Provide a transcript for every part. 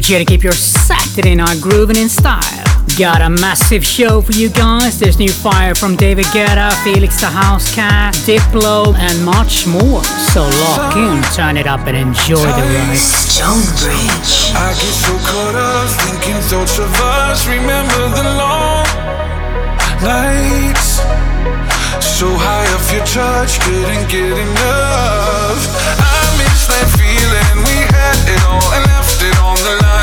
But you gotta keep your Saturday night grooving in style. Got a massive show for you guys. There's new fire from David Guetta, Felix da Housecat, Diplo, and much more. So lock in, turn it up, and enjoy the ride. Stonebridge. I get so caught up thinking thoughts of us. Remember the long nights. So high off your touch, couldn't get enough. I miss that feeling we had it all and left it on the line.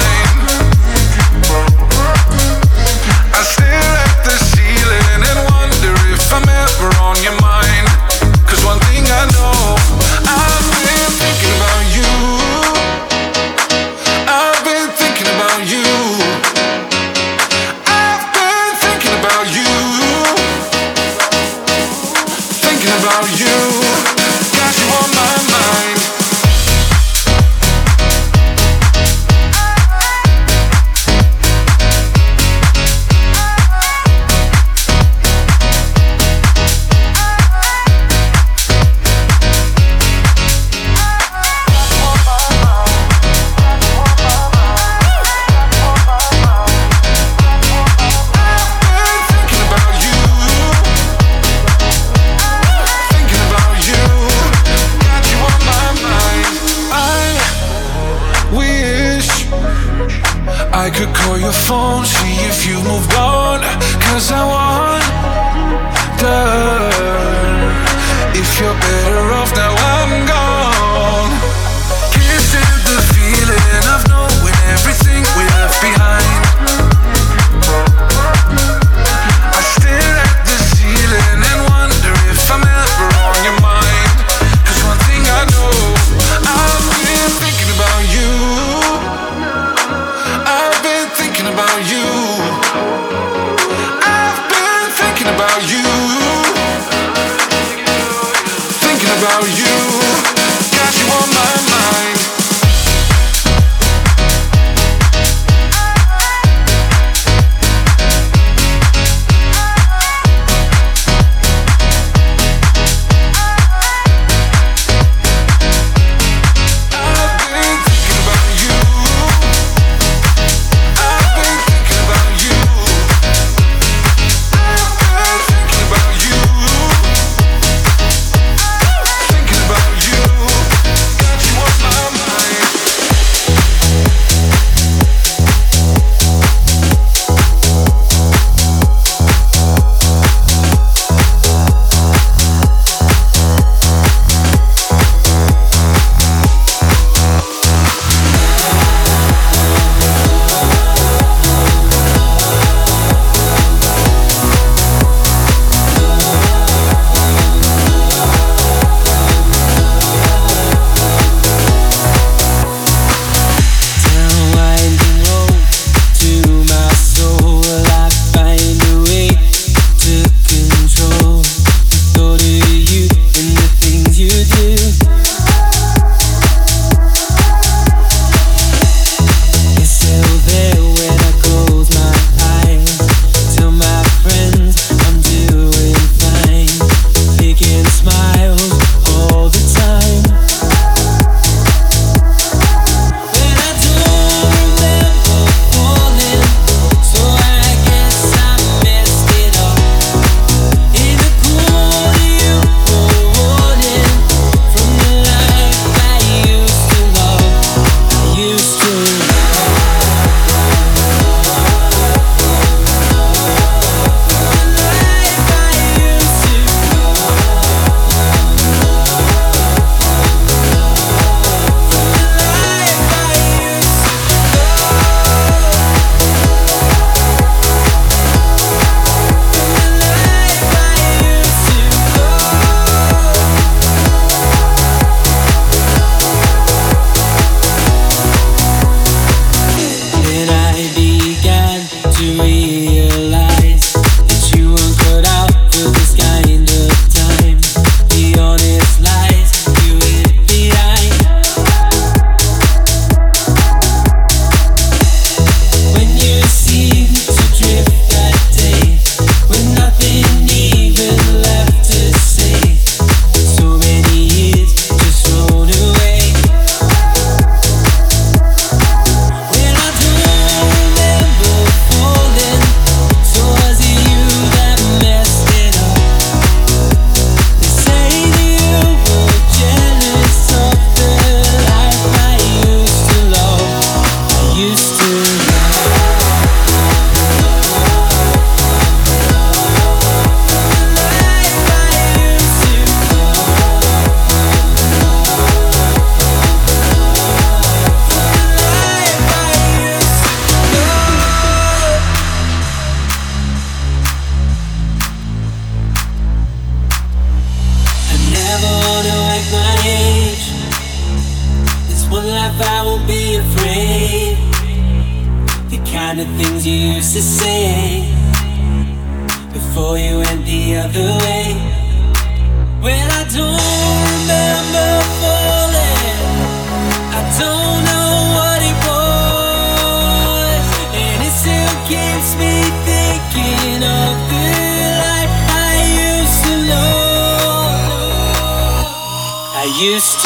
Your phone,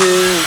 to.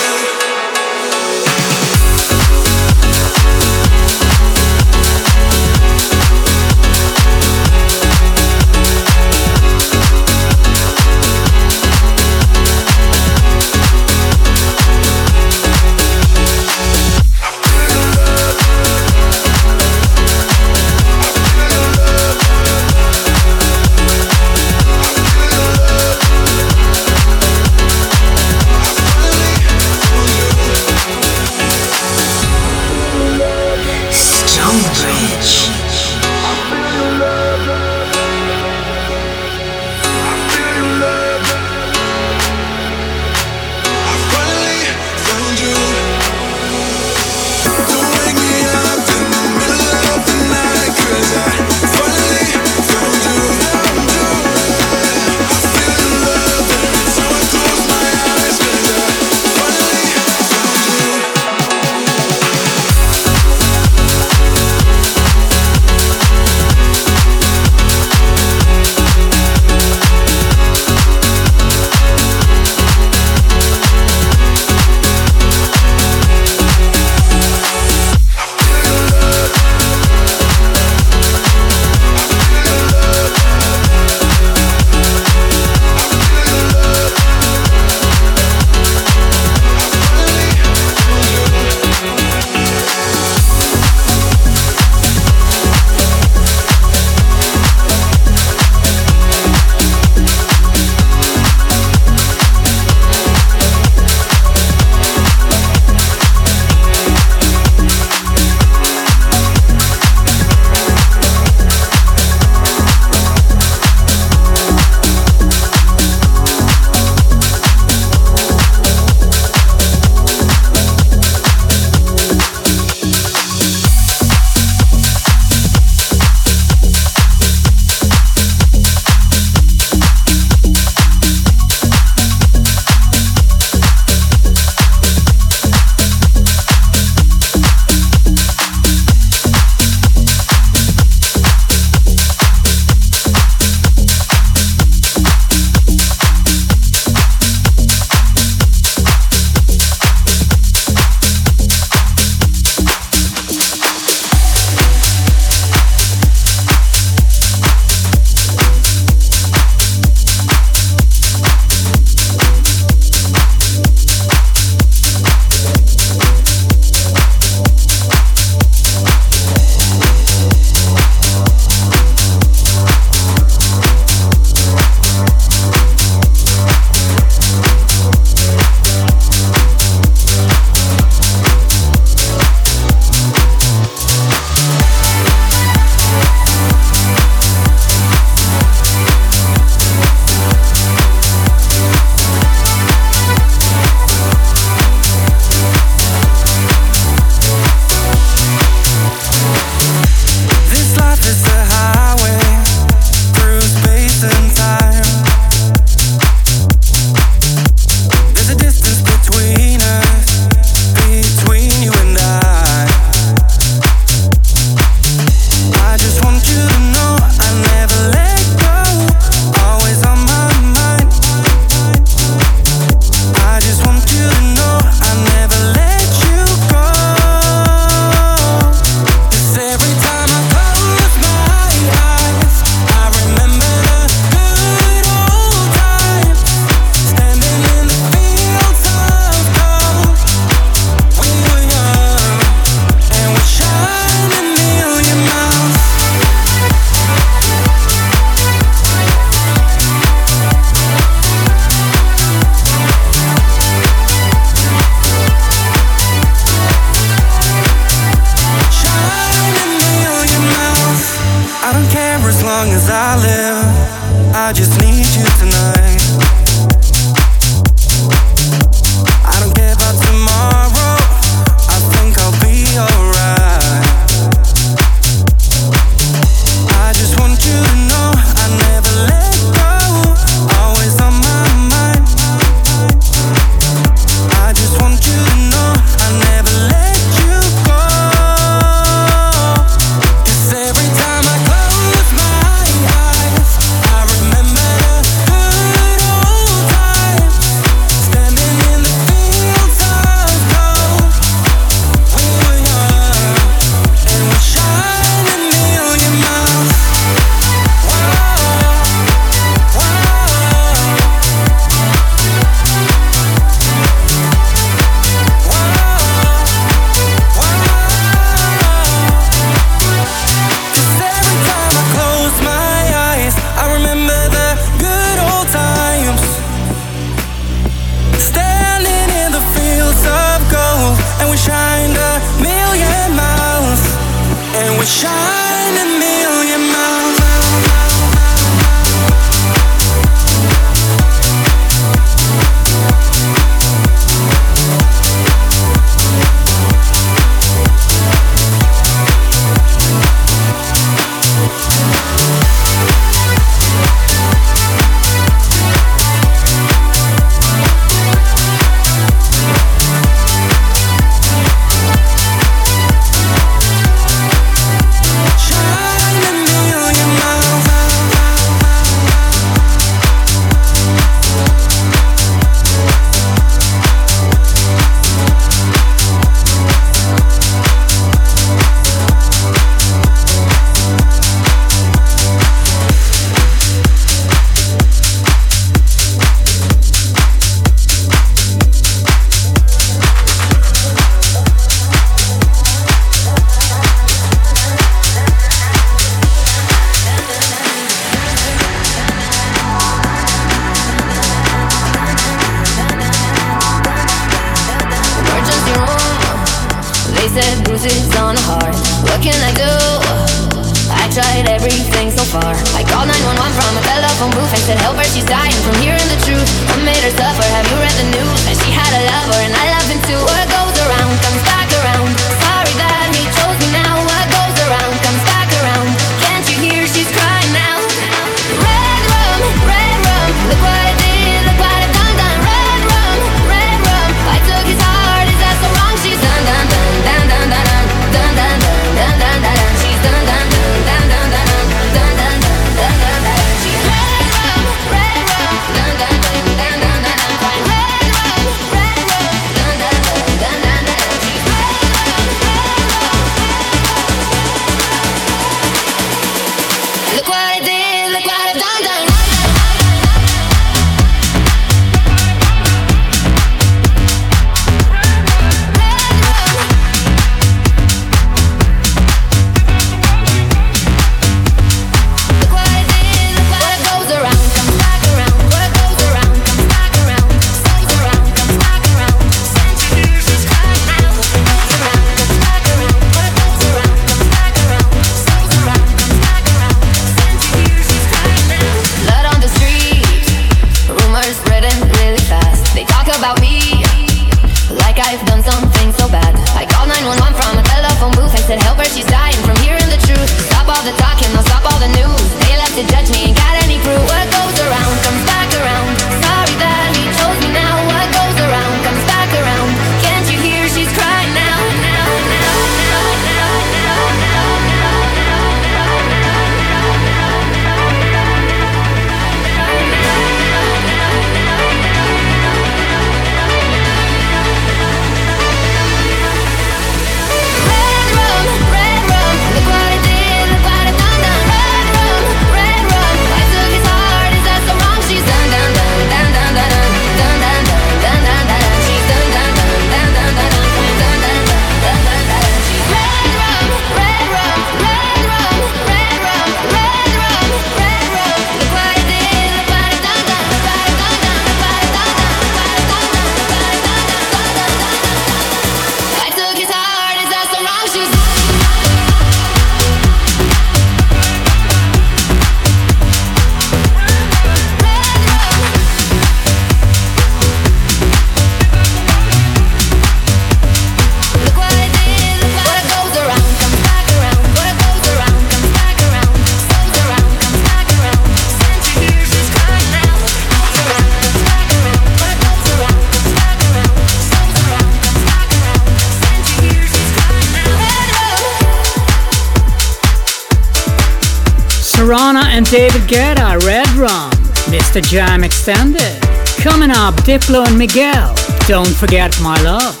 David Guetta, Red Rum, Mr. Jam Extended. Coming up, Diplo and Miguel. Don't forget my love.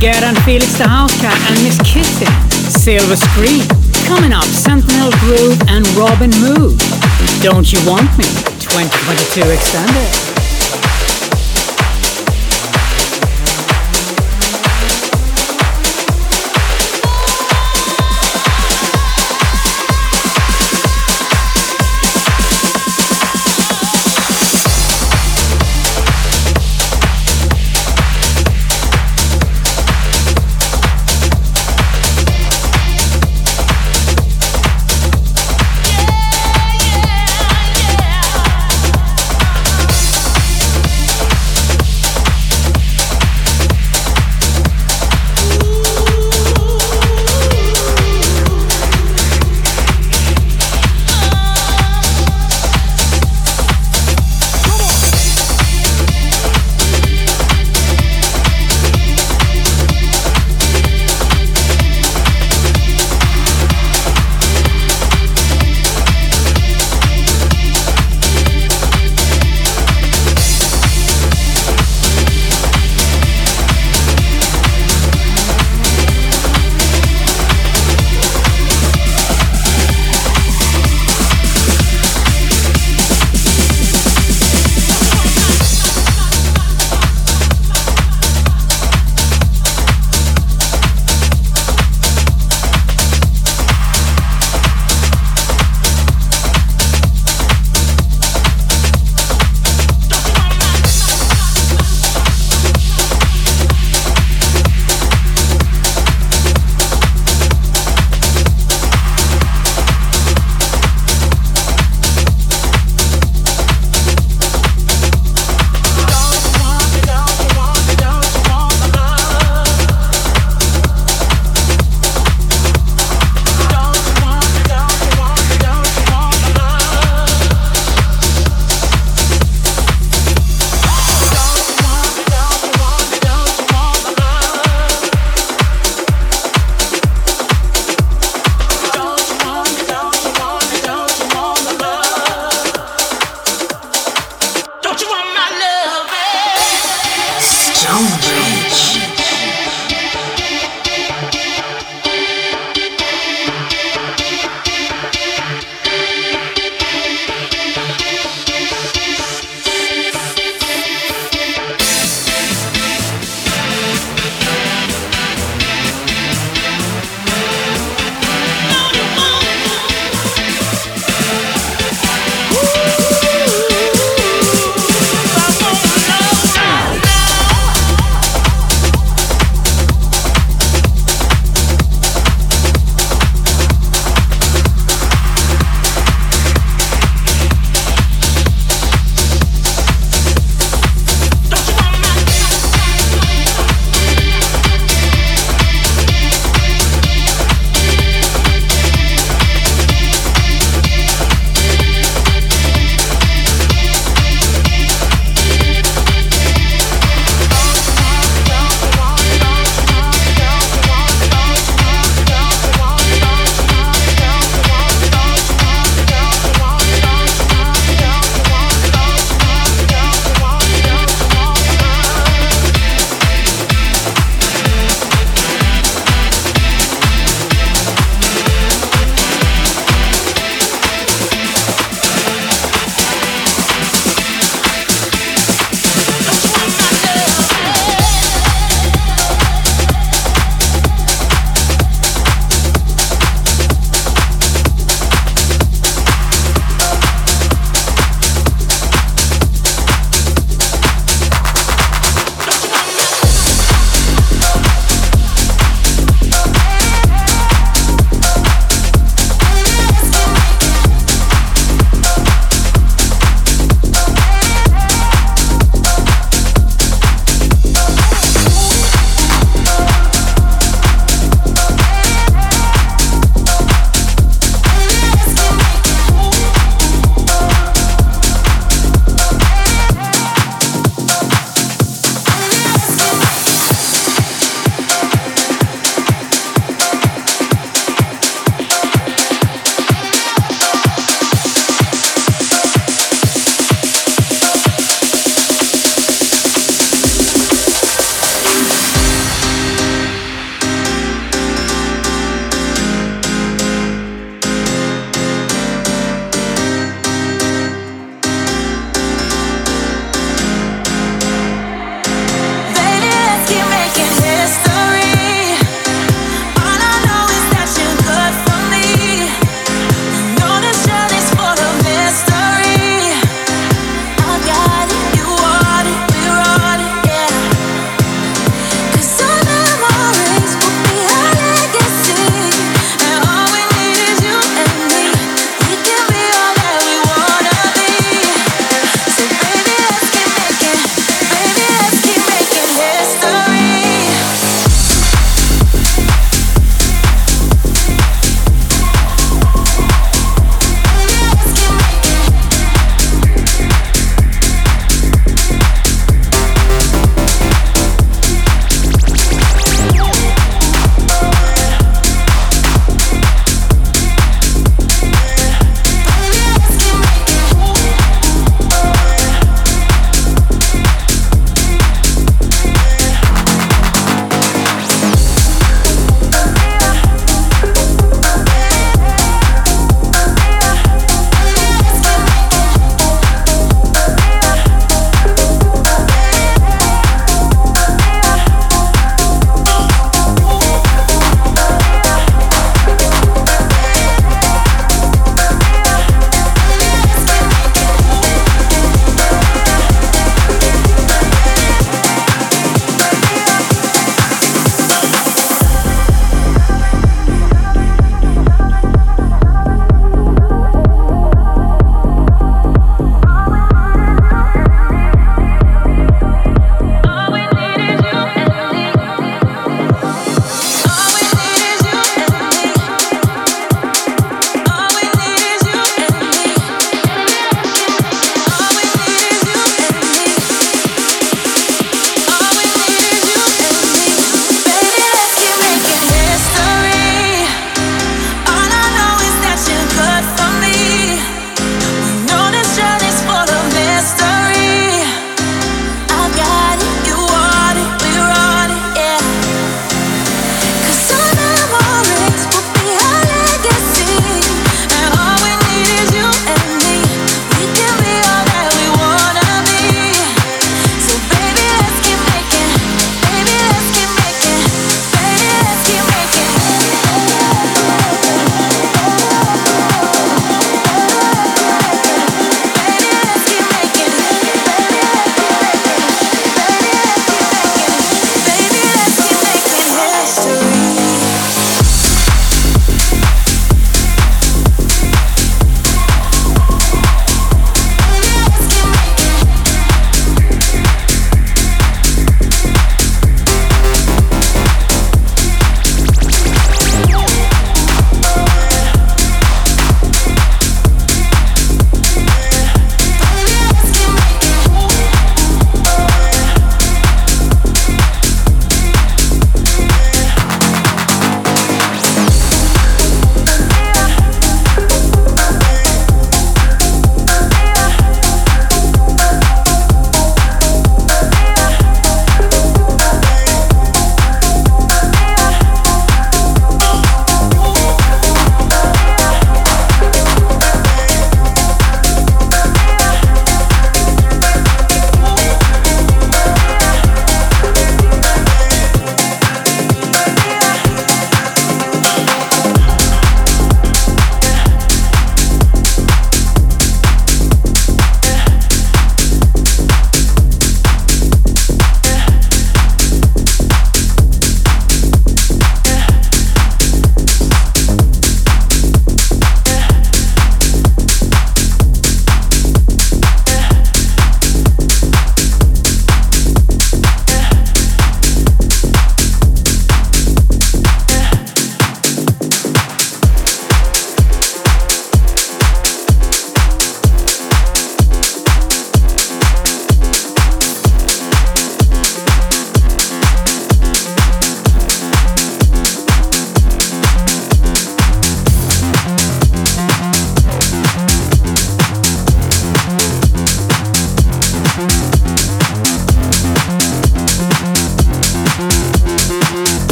David and Felix da Housecat and Miss Kitty. Silver Screen. Coming up, Sentinel Groove and Robin Mood. Don't You Want Me? 2022 Extended.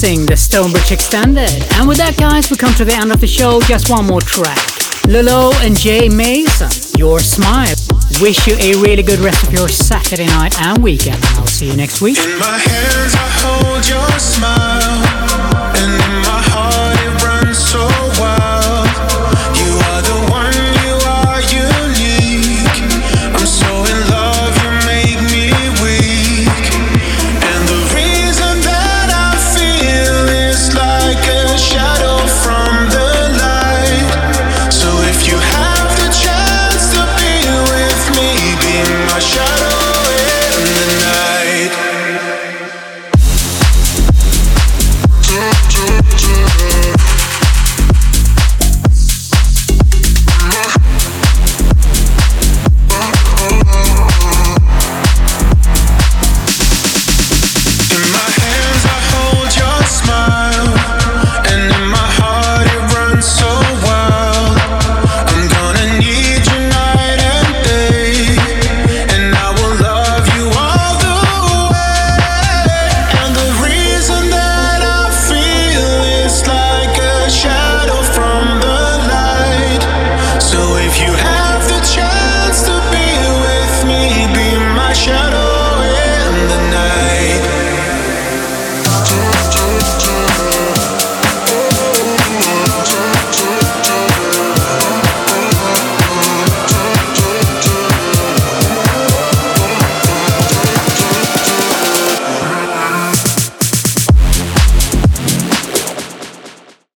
mixing the Stonebridge Extended. And with that, guys, we come to the end of the show. Just one more track. Lolo and Jay Mason, Your Smile. Wish you a really good rest of your Saturday night and weekend. I'll see you next week.